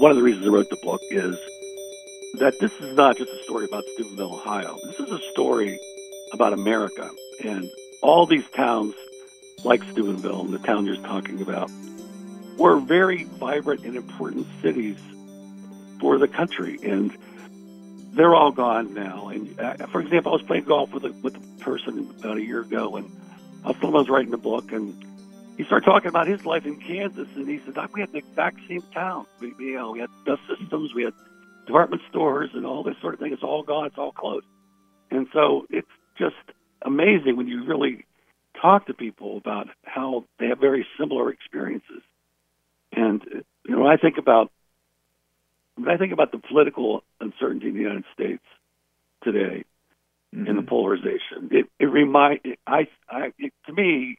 one of the reasons I wrote the book is that this is not just a story about Steubenville, Ohio. This is a story about America and all these towns like Steubenville and the town you're talking about were very vibrant and important cities for the country. And they're all gone now. And uh, for example, I was playing golf with a, with a person about a year ago, and uh, someone was writing a book, and he started talking about his life in Kansas, and he said, "We had the exact same town. We, you know, we had bus systems, we had department stores, and all this sort of thing. It's all gone. It's all closed." And so it's just amazing when you really talk to people about how they have very similar experiences. And you know, when I think about when I think about the political uncertainty in the United States today mm-hmm. and the polarization, it it remind I I it, to me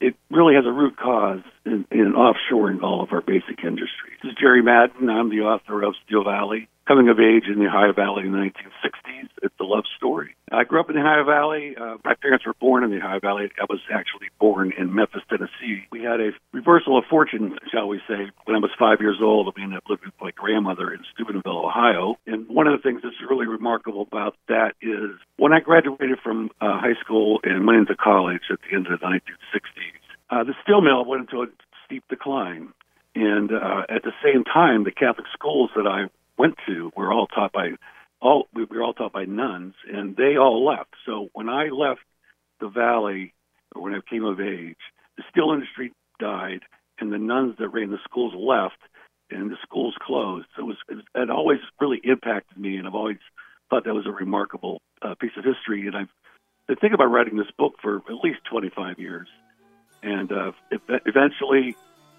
it really has a root cause in, in offshoring all of our basic industries. This is Jerry Madden. I'm the author of Steel Valley, coming of age in the Ohio Valley in the 1960s. It's a love story. I grew up in the Ohio Valley. Uh, my parents were born in the Ohio Valley. I was actually born in Memphis, Tennessee. We had a reversal of fortune, shall we say, when I was five years old. We ended up living with my grandmother in Steubenville, Ohio. And one of the things that's really remarkable about that is when I graduated from uh, high school and went into college at the end of the 1960s, uh, the steel mill went into a steep decline. And uh, at the same time, the Catholic schools that I went to were all taught by all we were all taught by nuns, and they all left. So when I left the valley, or when I came of age, the steel industry died, and the nuns that ran the schools left, and the schools closed. So it was it always really impacted me, and I've always thought that was a remarkable uh, piece of history. And I've been thinking about writing this book for at least 25 years, and uh, eventually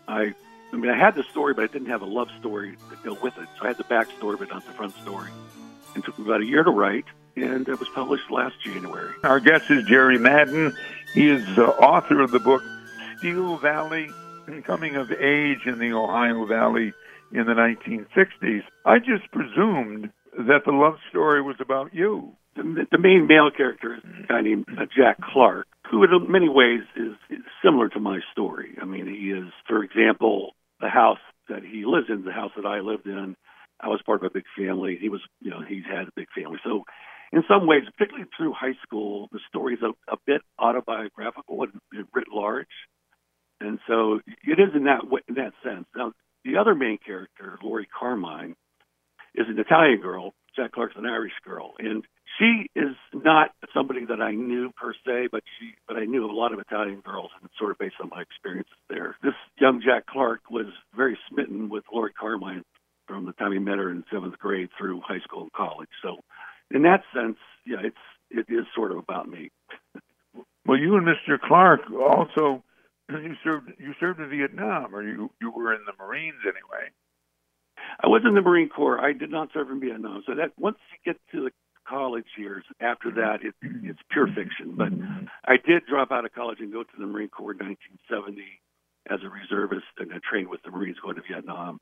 I I mean, I had the story, but I didn't have a love story to go with it. So I had the backstory, but not the front story. It took me about a year to write, and it was published last January. Our guest is Jerry Madden. He is the author of the book Steel Valley Coming of Age in the Ohio Valley in the 1960s. I just presumed that the love story was about you. The, the main male character is a guy named uh, Jack Clark, who in many ways is, is similar to my story. I mean, he is, for example, the house that he lives in, the house that I lived in. I was part of a big family. He was, you know, he's had a big family. So, in some ways, particularly through high school, the story is a, a bit autobiographical and writ large, and so it is in that way, in that sense. Now, the other main character, Lori Carmine, is an Italian girl. Jack Clark's an Irish girl, and she is not somebody that I knew per se, but she, but I knew a lot of Italian girls, and it's sort of based on my experiences there. This young Jack Clark was very smitten with Lori Carmine from the time he met her in seventh grade through high school and college. So, in that sense, yeah, it's it is sort of about me. well, you and Mr. Clark also you served you served in Vietnam, or you you were in the Marines anyway. I was in the Marine Corps. I did not serve in Vietnam. So that once you get to the college years. After mm-hmm. that, it, it's pure fiction. But mm-hmm. I did drop out of college and go to the Marine Corps in 1970 as a reservist, and I trained with the Marines going to Vietnam.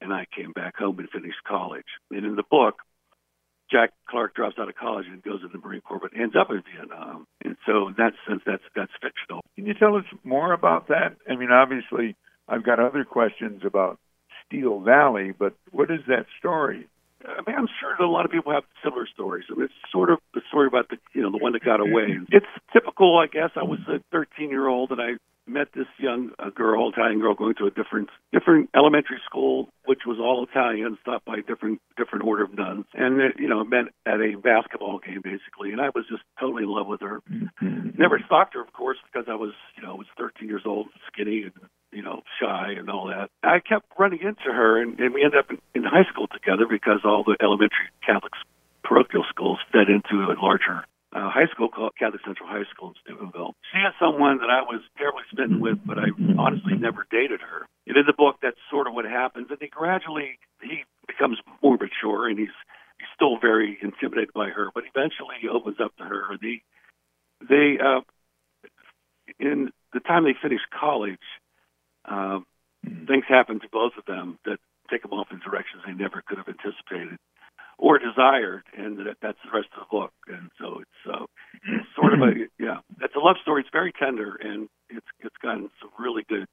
And I came back home and finished college. And in the book, Jack Clark drops out of college and goes to the Marine Corps, but ends up in Vietnam. And so, in that sense, that's that's fictional. Can you tell us more about that? I mean, obviously, I've got other questions about Steel Valley, but what is that story? I mean, I'm sure that a lot of people have similar stories. I mean, it's sort of the story about the, you know, the one that got away. Mm-hmm. It's typical, I guess. I was a 13 year old and I met this young uh, girl, Italian girl, going to a different, different elementary school, which was all Italian, taught by different, different order of nuns, and it, you know, met at a basketball game basically, and I was just totally in love with her. Mm-hmm. Never stalked her, of course, because I was, you know, I was 13 years old, skinny, and you know, shy and all that. I kept running into her, and, and we ended up in, in high school together because all the elementary Catholic parochial schools fed into a larger uh, high school called Catholic Central High School in Steubenville. She is someone that I was terribly smitten with, but I honestly never dated her. And in the book, that's sort of what happens. And he gradually he becomes more mature, and he's he's still very intimidated by her, but eventually he opens up to her. They they uh, in the time they finish college, uh, things happen to both of them that take them off in directions they never could have anticipated or desired, and that, that's the rest of the book. And so it's, uh, it's sort of a yeah, it's a love story. It's very tender, and it's it's gotten some really good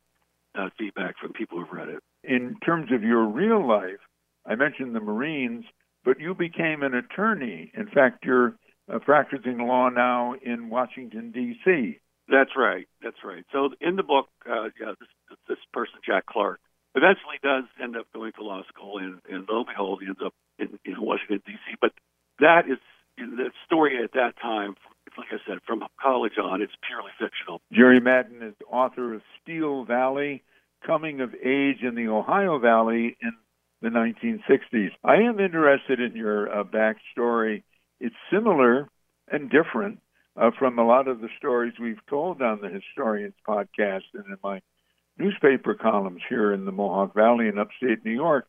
uh, feedback from people who've read it. In terms terms of your real life, I mentioned the Marines, but you became an attorney. In fact, you're uh, practicing law now in Washington D.C. That's right. That's right. So in the book, uh, yeah, this, this person Jack Clark eventually does end up going to law school, and, and lo and behold, he ends up in, in Washington D.C. But that is the story at that time. Like I said, from college on, it's purely fictional. Jerry Madden is author of Steel Valley, Coming of Age in the Ohio Valley in the 1960s. I am interested in your uh, backstory. It's similar and different uh, from a lot of the stories we've told on the Historians podcast and in my newspaper columns here in the Mohawk Valley in upstate New York,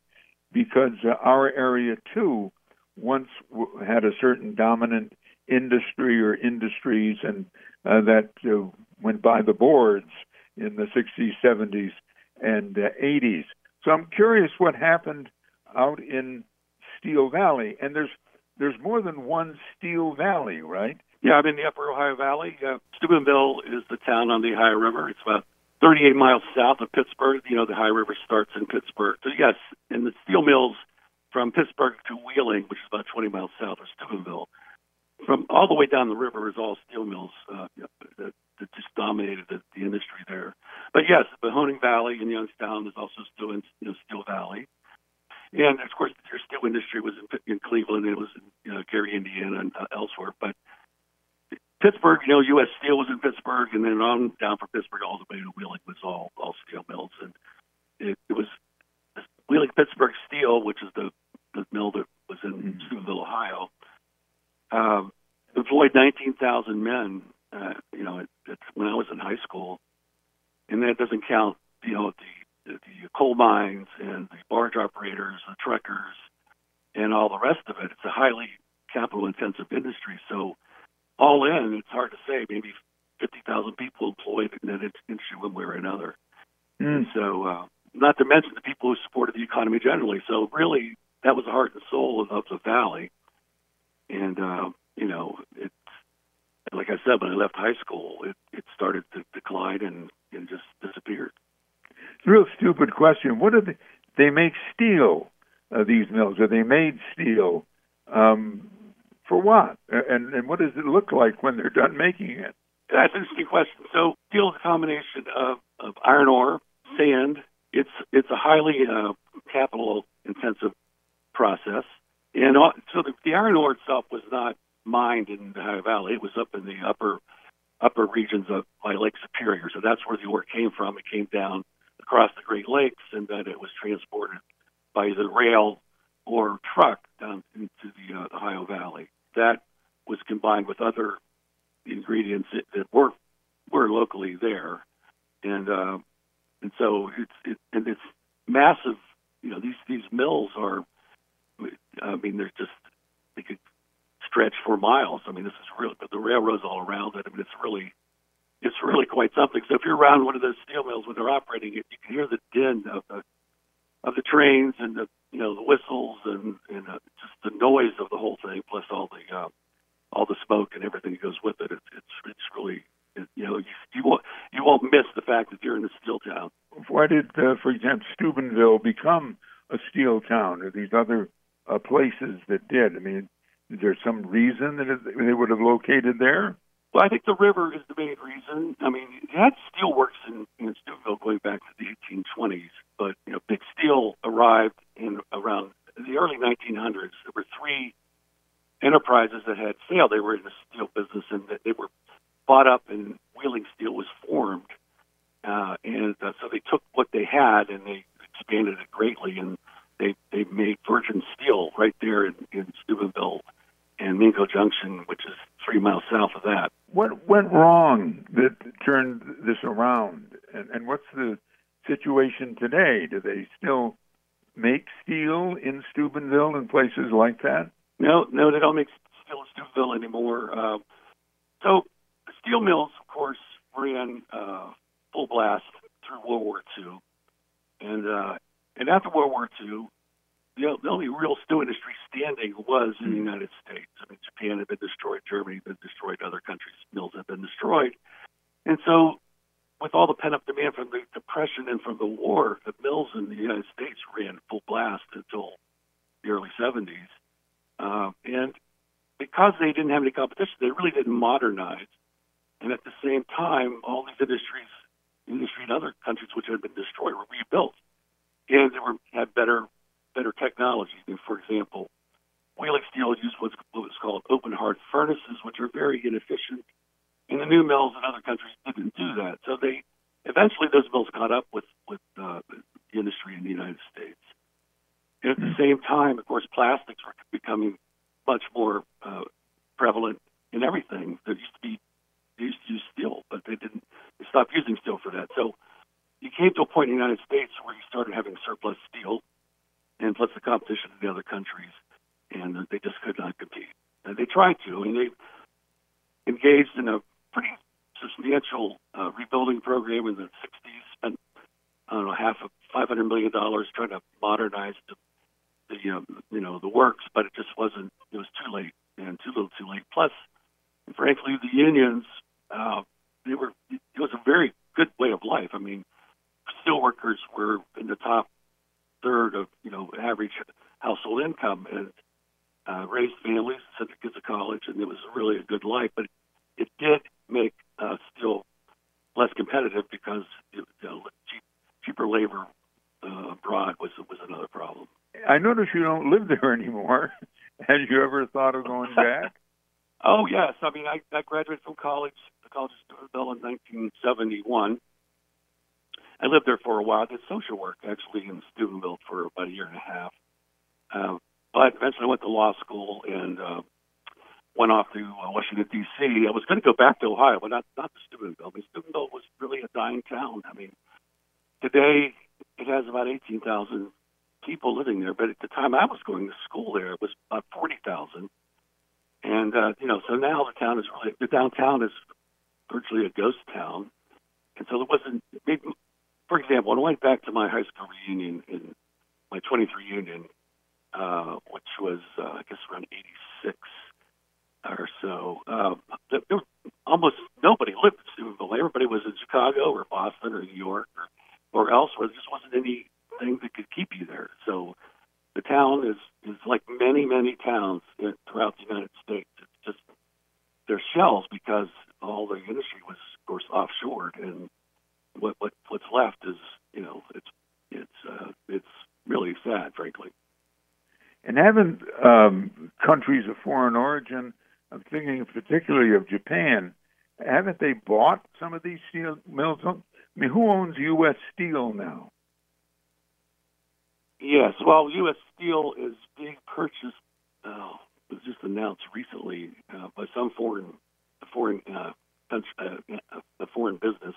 because uh, our area too once w- had a certain dominant industry or industries, and uh, that uh, went by the boards in the 60s, 70s, and 80s. Uh, so I'm curious what happened out in Steel Valley, and there's there's more than one Steel Valley, right? Yeah, I'm in the Upper Ohio Valley. Uh, Steubenville is the town on the Ohio River. It's about 38 miles south of Pittsburgh. You know, the Ohio River starts in Pittsburgh. So yes, in the steel mills from Pittsburgh to Wheeling, which is about 20 miles south of Steubenville, from all the way down the river is all steel mills uh, that, that just dominated the, the industry there. But yes, Mahoning Valley in Youngstown is also still in you know, Steel Valley. And of course, their steel industry was in, in Cleveland, it was in you know, Gary, Indiana, and uh, elsewhere. But Pittsburgh, you know, U.S. Steel was in Pittsburgh, and then on down from Pittsburgh all the way to Wheeling was all all steel mills, and it, it was Wheeling Pittsburgh Steel, which is the the mill that was in mm-hmm. Steubenville, Ohio, um, employed 19,000 men. Uh, you know, it, it, when I was in high school, and that doesn't count, you know, the, the the coal mines and the barge operators, the truckers, and all the rest of it. It's a highly capital intensive industry, so all in, it's hard to say. Maybe 50,000 people employed in that industry one way or another. Mm. And so, uh, not to mention the people who supported the economy generally. So, really, that was the heart and soul of, the valley. And, uh, you know, it, like I said, when I left high school, it, it started to decline and, and just disappeared. It's a real stupid question. What did they, they make steel? Uh, these mills? Are they made steel? Um, for what? And and what does it look like when they're done making it? That's an interesting question. So steel is a combination of, of iron ore, sand. It's it's a highly uh, capital intensive process, and so the, the iron ore itself was not mined in the Ohio Valley. It was up in the upper upper regions of by Lake Superior. So that's where the ore came from. It came down across the Great Lakes, and then it was transported by the rail or truck down into the uh, Ohio Valley. That was combined with other ingredients that, that were were locally there, and uh, and so it's it, and it's massive. You know, these these mills are. I mean, they're just they could stretch for miles. I mean, this is real. But the railroads all around it. I mean, it's really it's really quite something. So if you're around one of those steel mills when they're operating it, you can hear the din of the of the trains and the you know the whistles and and uh, just the noise of the whole thing, plus all the uh, all the smoke and everything that goes with it. It's it's, it's really it, you know you, you won't you won't miss the fact that you're in a steel town. Why did, uh, for example, Steubenville become a steel town? Or these other uh, places that did? I mean, is there some reason that they would have located there? Well, I think the river is the main reason. I mean, you had steelworks in, in Steubenville going back to the 1820s, but you know, big steel arrived in around the early 1900s. There were three enterprises that had failed. They were in the steel business, and they were bought up, and Wheeling Steel was formed. Uh, and uh, so they took what they had and they expanded it greatly, and they they made virgin steel right there in, in Steubenville and Mingo Junction, which is three miles south of that. What went wrong that turned this around, and, and what's the situation today? Do they still make steel in Steubenville and places like that? No, no, they don't make steel in Steubenville anymore. Uh, so steel mills, of course, ran uh, full blast through World War II, and uh, and after World War II, the, the only real steel industry standing was in the hmm. United States. I mean, Japan had been destroyed, Germany had been destroyed, other countries' mills had been destroyed. And so with all the pent up demand from the depression and from the war, the mills in the United States ran full blast until the early 70s. Uh, and because they didn't have any competition, they really didn't modernize. And at the same time, all these industries, industry in other countries which had been destroyed, were rebuilt, and they were had better better technology. For example, Wheeling Steel used what's what was called open hearth furnaces, which are very inefficient. And the new mills in other countries didn't do that. So they eventually those mills caught up with with uh, the industry in the United States. And at the hmm. same time, of course, plastics were becoming much more uh, prevalent in everything. There used to be they used to use steel, but they didn't. They stopped using steel for that. So you came to a point in the United States where you started having surplus steel, and plus the competition in the other countries and they just could not compete. And they tried to. Mean, they engaged in a pretty substantial uh, rebuilding program in the 60s, spent, I don't know, half of $500 million trying to modernize the, the um, you know, the works, but it just wasn't, it was too late and too little too late. Plus, frankly, the unions, uh, they were, it was a very good way of life. I mean, steel workers were in the top third of, you know, average household income. And uh, raised families, sent the kids to college, and it was really a good life. But it did make uh, still less competitive because it, you know, cheap, cheaper labor uh, abroad was was another problem. I notice you don't live there anymore. Had you ever thought of going back? oh yes, I mean I, I graduated from college, the College of Steubenville in 1971. I lived there for a while. I did social work actually in Steubenville for about a year and a half. Uh, but eventually I went to law school and uh, went off to uh, Washington D.C. I was going to go back to Ohio, but not not to Steubenville. I mean, Steubenville was really a dying town. I mean, today it has about eighteen thousand people living there, but at the time I was going to school there, it was about forty thousand. And uh, you know, so now the town is really the downtown is virtually a ghost town, and so there wasn't. Maybe, for example, when I went back to my high school reunion in my 23 reunion, uh, which was uh, I guess around '86 or so. Uh, there was almost nobody lived in Steubenville. Everybody was in Chicago or Boston or New York or, or elsewhere. There just wasn't anything that could keep you there. So the town is is like many many towns throughout the United States. It's just they're shells because all the industry was of course offshored, and what what what's left is you know it's it's uh, it's really sad, frankly. And haven't um, countries of foreign origin, I'm thinking particularly of Japan, haven't they bought some of these steel mills? I mean, who owns U.S. Steel now? Yes, well, U.S. Steel is being purchased. Uh, it was just announced recently uh, by some foreign, foreign, uh, uh, a foreign business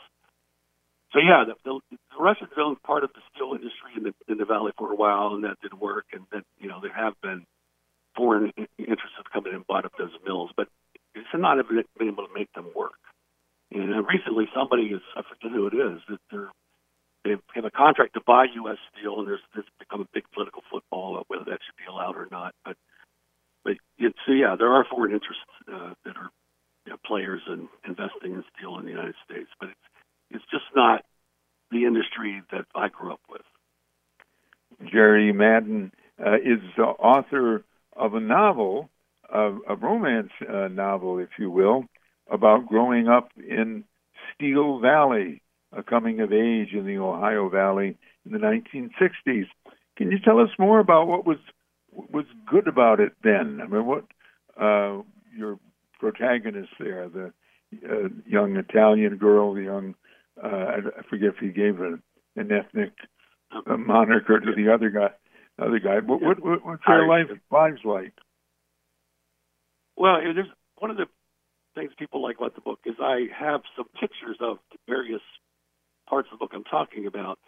so yeah, the, the, the Russians owned part of the steel industry in the in the valley for a while, and that didn't work. And then you know there have been foreign interests have come in and bought up those mills, but it's not been able to make them work. And uh, recently, somebody is I forget who it is that they're they have a contract to buy U.S. steel, and there's this become a big political football about whether that should be allowed or not. But but it's, so yeah, there are foreign interests uh, that are you know, players and investing in steel in the United States, but it's it's just not the industry that I grew up with. Jerry Madden uh, is the author of a novel, a, a romance uh, novel, if you will, about growing up in Steel Valley, a coming of age in the Ohio Valley in the 1960s. Can you tell us more about what was was good about it then? I mean, what uh, your protagonist there, the uh, young Italian girl, the young uh, I forget if he gave a, an ethnic uh, moniker to the other guy. Other guy. What, what, what what's their life lives like? Well, there's one of the things people like about the book is I have some pictures of various parts of the book I'm talking about,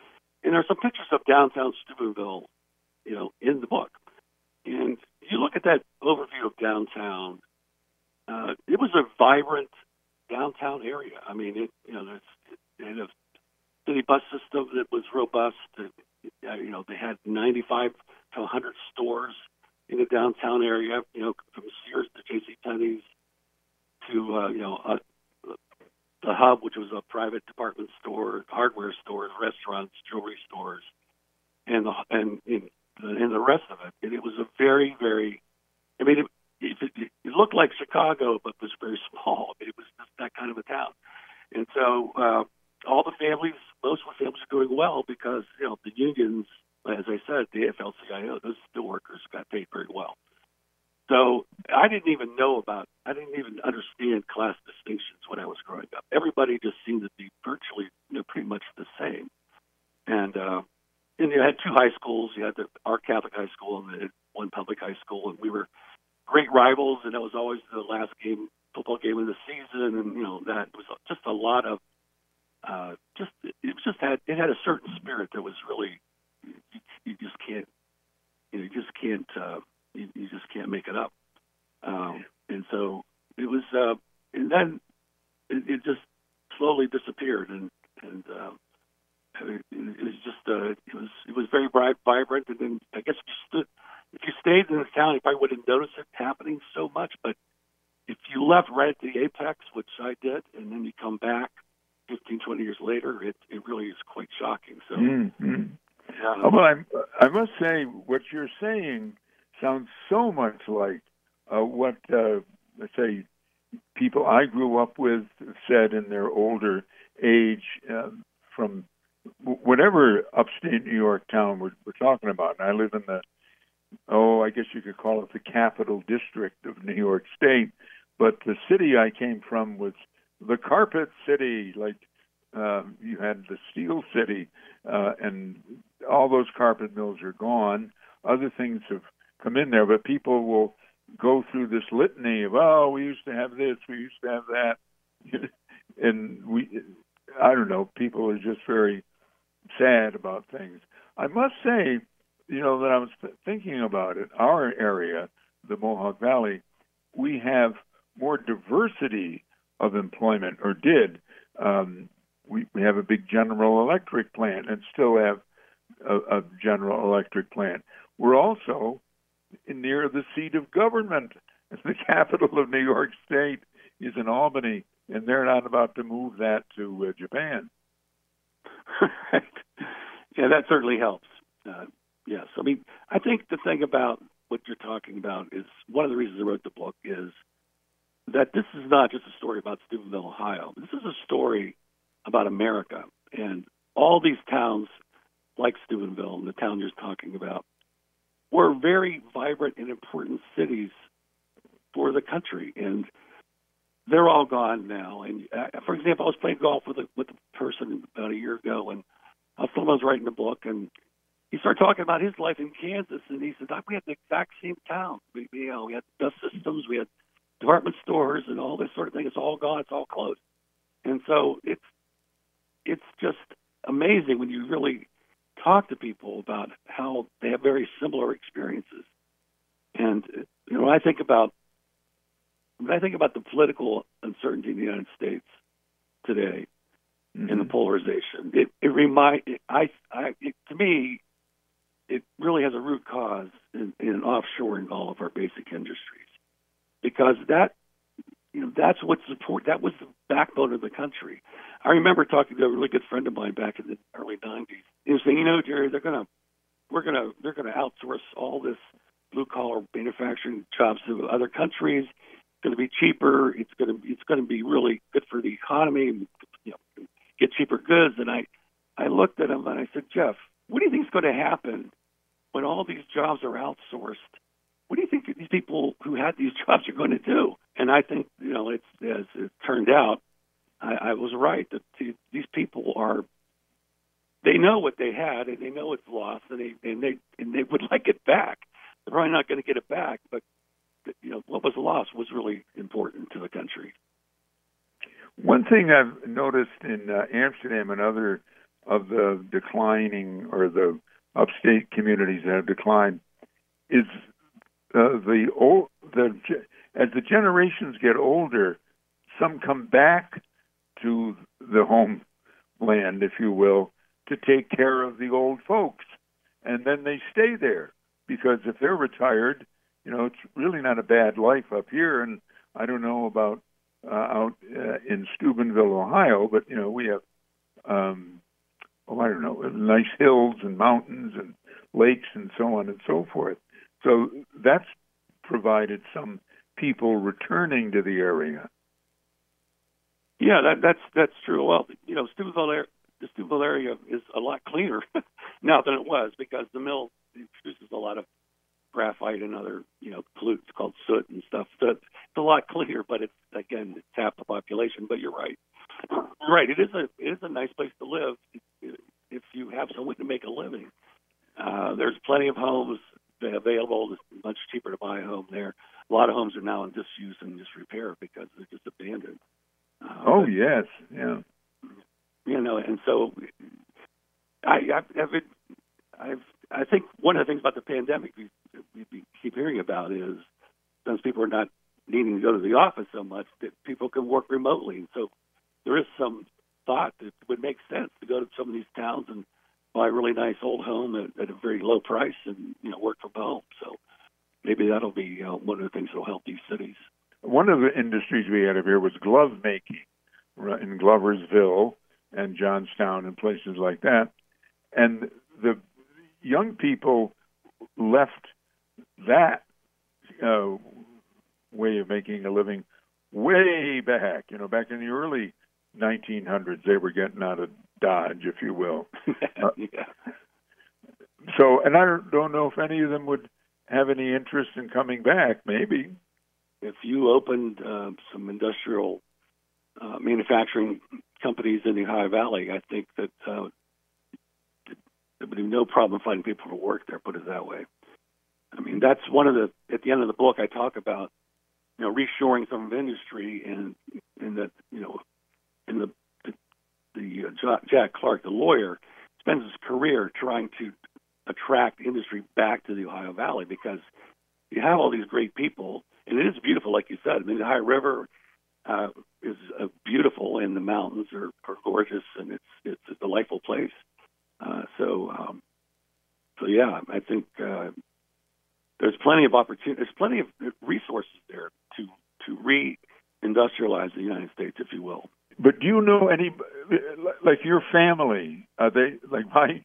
and there are some pictures of downtown Steubenville, you know, in the book. And you look at that overview of downtown. Uh, it was a vibrant downtown area. I mean, it you know, there's and a city bus system that was robust. Uh, you know, they had 95 to 100 stores in the downtown area. You know, from Sears to J.C. Penney's to uh, you know uh, the hub, which was a private department store, hardware stores, restaurants, jewelry stores, and the and and, and the rest of it. And it was a very very, I mean, it, it, it looked like Chicago, but was very small. I mean, it was just that kind of a town. And so uh, all the families, most of the families are doing well because you know the unions, as I said, the AFL-CIO, those steel workers got paid very well. So I didn't even know about, I didn't even understand class distinctions when I was growing up. Everybody just seemed to be virtually, you know, pretty much the same. And uh, and you had two high schools. You had the our Catholic high school and then one public high school, and we were great rivals. And that was always the last game, football game of the season, and you know that was just a lot of, uh, just it just had it had a certain spirit that was really, you, you just can't, you know, you just can't. Uh, you, you just can't make it up. Um, and so it was, uh, and then it, it just slowly disappeared, and and uh, it, it was just uh, it was it was very bright, vibrant, and then I guess if you stood, if you stayed in the town, you probably wouldn't notice it happening so much. But if you left right at the apex, which I did, and then you come back 15, 20 years later, it it really is quite shocking. So. Mm-hmm. Yeah. Well, I I must say what you're saying sounds so much like uh, what, uh, let's say, people I grew up with said in their older age uh, from whatever upstate New York town we're, we're talking about. And I live in the, oh, I guess you could call it the capital district of New York State. But the city I came from was the carpet city, like uh, you had the steel city, uh, and all those carpet mills are gone. Other things have come in there, but people will go through this litany of, oh, we used to have this, we used to have that, and we, I don't know, people are just very sad about things. I must say, you know, that I was thinking about it. Our area, the Mohawk Valley, we have more diversity of employment, or did. Um, we, we have a big General Electric plant and still have a, a General Electric plant. We're also near the seat of government. The capital of New York State is in Albany, and they're not about to move that to uh, Japan. Yeah, that certainly helps. Uh, yes. I mean, I think the thing about what you're talking about is one of the reasons I wrote the book is that this is not just a story about Steubenville, Ohio. This is a story about America and all these towns like Steubenville and the town you're talking about were very vibrant and important cities for the country, and they're all gone now. And uh, for example, I was playing golf with a with a person about a year ago, and I was writing a book, and he started talking about his life in Kansas, and he said, "We had the exact same town. We, you know, we had bus systems, we had department stores, and all this sort of thing. It's all gone. It's all closed." And so it's it's just amazing when you really talk to people about how they have very similar experiences. And you know, when I think about when I think about the political uncertainty in the United States today mm-hmm. and the polarization, it it remind I I it, to me it really has a root cause in, in offshoring all of our basic industries because that you know that's what support that was the backbone of the country. I remember talking to a really good friend of mine back in the early '90s. He was saying, "You know, Jerry, they're gonna, we're gonna, they're gonna outsource all this blue collar manufacturing jobs to other countries. It's to be cheaper. It's to, it's to be really good for the economy. You know, get cheaper goods." And I, I looked at him and I said, "Jeff, what do you think is going to happen when all these jobs are outsourced?" what do you think these people who had these jobs are going to do? And I think, you know, it's as it turned out, I, I was right that these people are they know what they had and they know it's lost and they and they and they would like it back. They're probably not going to get it back, but you know what was lost was really important to the country. One thing I've noticed in uh, Amsterdam and other of the declining or the upstate communities that have declined is uh, the old the as the generations get older, some come back to the homeland, if you will, to take care of the old folks, and then they stay there because if they're retired, you know, it's really not a bad life up here. And I don't know about uh, out uh, in Steubenville, Ohio, but you know we have, um, oh I don't know, nice hills and mountains and lakes and so on and so forth. So that's provided some people returning to the area. Yeah, that, that's that's true. Well, you know, Steubenville, the Steubenville area is a lot cleaner now than it was because the mill produces a lot of graphite and other you know pollutants called soot and stuff. So it's a lot cleaner, but it's again it's half the population. But you're right. Right. It is a it is a nice place to live if you have somewhere to make a living. Uh, there's plenty of homes available. It's much cheaper to buy a home there. A lot of homes are now in disuse and disrepair because they're just abandoned. Uh, oh but, yes, yeah. You know, and so I, I've, I've, I think one of the things about the pandemic we, we keep hearing about is since people are not needing to go to the office so much, that people can work remotely. And so there is some thought that it would make sense to go to some of these towns and buy a really nice old home at, at a very low price and you know work from home. So maybe that'll be uh, one of the things that'll help these cities. One of the industries we had up here was glove making in Gloversville and Johnstown and places like that. And the young people left that uh, way of making a living way back. You know, back in the early 1900s, they were getting out of Dodge, if you will. uh. So, and I don't know if any of them would have any interest in coming back. Maybe if you opened uh, some industrial uh, manufacturing companies in the Ohio Valley, I think that uh, there would be no problem finding people to work there. Put it that way. I mean, that's one of the at the end of the book I talk about, you know, reshoring some of industry and and that you know, in the the, the uh, Jack Clark, the lawyer, spends his career trying to attract industry back to the Ohio Valley because you have all these great people, and it is beautiful, like you said. I mean, the Ohio River uh, is uh, beautiful, and the mountains are, are gorgeous, and it's it's a delightful place. Uh, so, um, so yeah, I think uh, there's plenty of opportunity. There's plenty of resources there to to re-industrialize the United States, if you will. But do you know any, like your family? Are they like my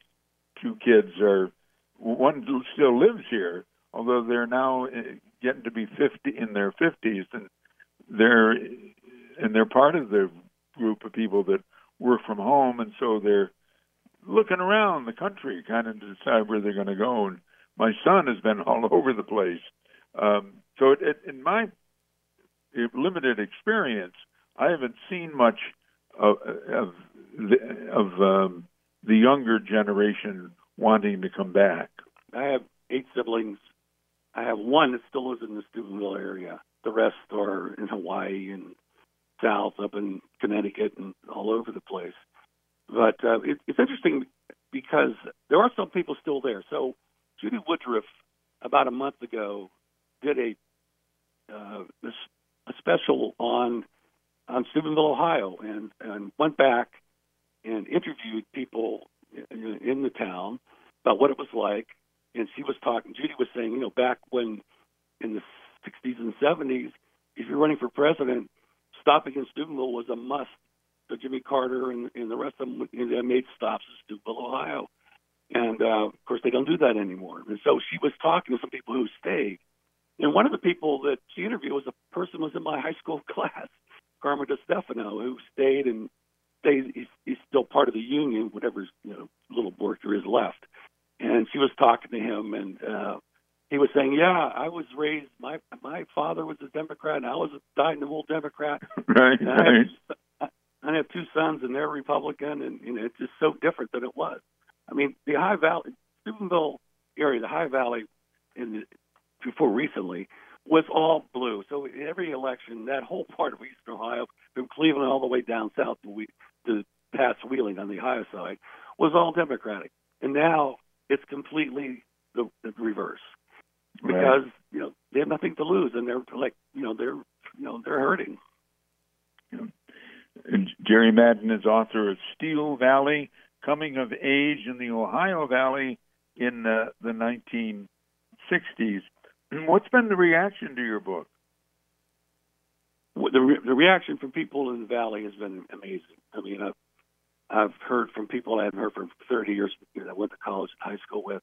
two kids are? One still lives here, although they're now uh, getting to be 50 in their 50s, and they're and they're part of the group of people that work from home, and so they're looking around the country, kind of to decide where they're going to go. And my son has been all over the place. Um, so, it, it, in my limited experience, I haven't seen much of of of um, the younger generation wanting to come back. I have eight siblings. I have one that still lives in the Steubenville area. The rest are in Hawaii and south, up in Connecticut, and all over the place. But uh, it, it's interesting because there are some people still there. So Judy Woodruff, about a month ago, did a uh, a special on on Steubenville, Ohio, and and went back and interviewed people in, the town about what it was like. And she was talking. Judy was saying, you know, back when in the 60s and 70s, if you're running for president, stopping in Steubenville was a must so Jimmy Carter and, and the rest of them made stops in Steubenville, Ohio. And uh, of course, they don't do that anymore. And so she was talking to some people who stayed. And one of the people that she interviewed was a person who was in my high school class, Carmen DeStefano, who stayed and stayed. He's, he's still part of the union, whatever you know little work there is left. And she was talking to him, and uh, he was saying, "Yeah, I was raised. My my father was a Democrat, and I was a dyed-in-the-wool Democrat. right, and right. I, I have two sons, and they're Republican, and you know, it's just so different than it was. I mean, the Ohio Valley, Steubenville area, the Ohio Valley, in the, before recently, was all blue. So every election, that whole part of Eastern Ohio, from Cleveland all the way down south we, to past Wheeling on the Ohio side, was all Democratic. And now it's completely the, the reverse because right. you know they have nothing to lose, and they're like you know they're you know they're hurting. And Jerry Madden is author of Steel Valley, Coming of Age in the Ohio Valley in uh, the 1960s. What's been the reaction to your book? the re- the reaction from people in the valley has been amazing. I mean, I've I've heard from people I haven't heard for 30 years that I went to college and high school with,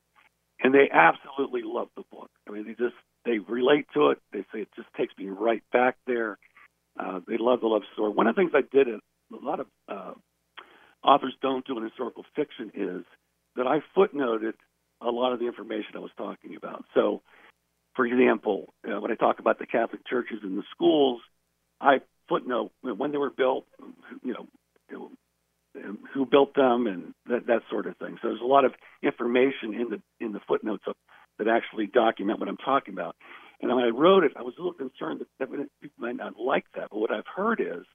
and they absolutely love the book. I mean, they just they relate to it. They say it just takes me right back there. Uh, they love the love story. One of the things I did, a lot of uh, authors don't do in historical fiction, is that I footnoted a lot of the information I was talking about. So, for example, uh, when I talk about the Catholic churches and the schools, I footnote when they were built, you know, who built them and that, that sort of thing. So there's a lot of information in the in the footnotes of, that actually document what I'm talking about. And when I wrote it, I was a little concerned that, that people might not like that. But what I've heard is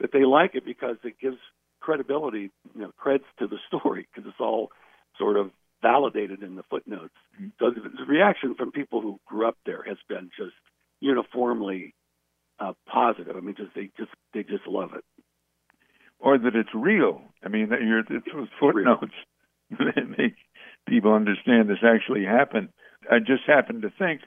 that they like it because it gives credibility, you know, creds to the story because it's all sort of validated in the footnotes. Mm-hmm. So the, the reaction from people who grew up there has been just uniformly uh, positive. I mean, just they just they just love it. Or that it's real. I mean, that you're it's those footnotes that make people understand this actually happened. I just happened to think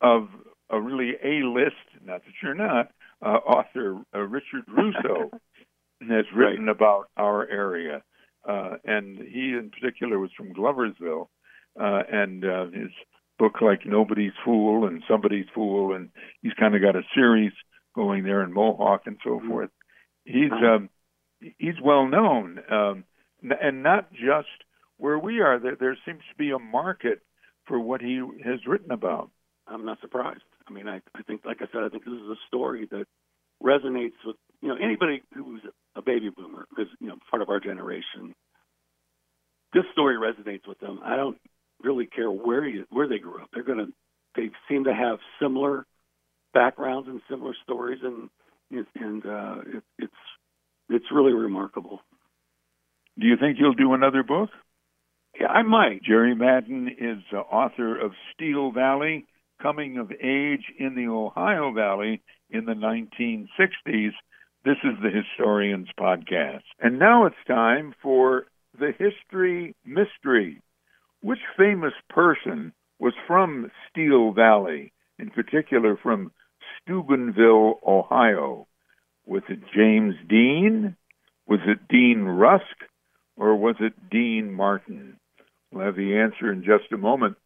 of a really A-list, not that you're not, uh, author uh, Richard Russo has written right. about our area, uh, and he in particular was from Gloversville, uh, and uh, his book like Nobody's Fool and Somebody's Fool, and he's kind of got a series going there in Mohawk and so mm-hmm. forth. He's uh-huh. um, he's well known, um, and not just where we are. There, there seems to be a market for what he has written about. I'm not surprised. I mean, I, I think, like I said, I think this is a story that resonates with you know anybody who's a baby boomer, because you know part of our generation. This story resonates with them. I don't really care where you, where they grew up. They're gonna they seem to have similar backgrounds and similar stories, and and uh, it, it's it's really remarkable. Do you think you'll do another book? Yeah, I might. Jerry Madden is uh, author of Steel Valley coming of age in the Ohio Valley in the 1960s. This is the Historians Podcast. And now it's time for the History Mystery. Which famous person was from Steel Valley, in particular from Steubenville, Ohio? Was it James Dean? Was it Dean Rusk? Or was it Dean Martin? We'll have the answer in just a moment.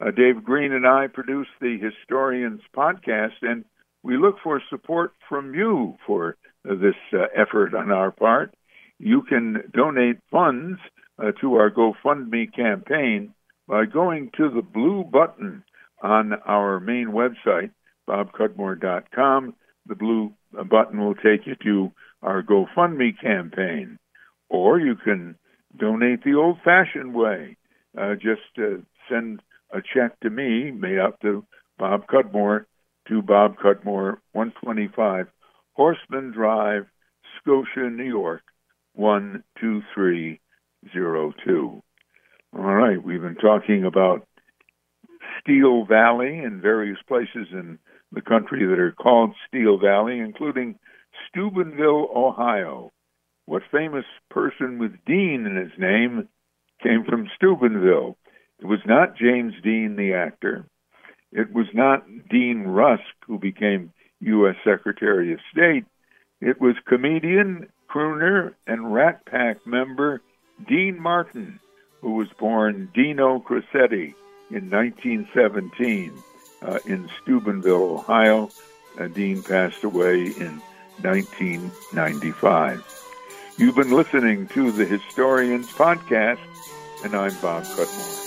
Uh, Dave Green and I produce the Historians podcast, and we look for support from you for uh, this uh, effort on our part. You can donate funds uh, to our GoFundMe campaign by going to the blue button on our main website, bobcudmore.com. The blue button will take you to our GoFundMe campaign. Or you can donate the old fashioned way. Uh, just uh, send a check to me made out to Bob Cudmore to Bob Cudmore, 125 Horseman Drive, Scotia, New York, 12302. All right, we've been talking about Steel Valley and various places in the country that are called Steel Valley, including Steubenville, Ohio. What famous person with Dean in his name came from Steubenville? It was not James Dean, the actor. It was not Dean Rusk, who became U.S. Secretary of State. It was comedian, crooner, and Rat Pack member Dean Martin, who was born Dino Crocetti in 1917 uh, in Steubenville, Ohio. Uh, Dean passed away in 1995. You've been listening to the Historians Podcast, and I'm Bob Cudmore.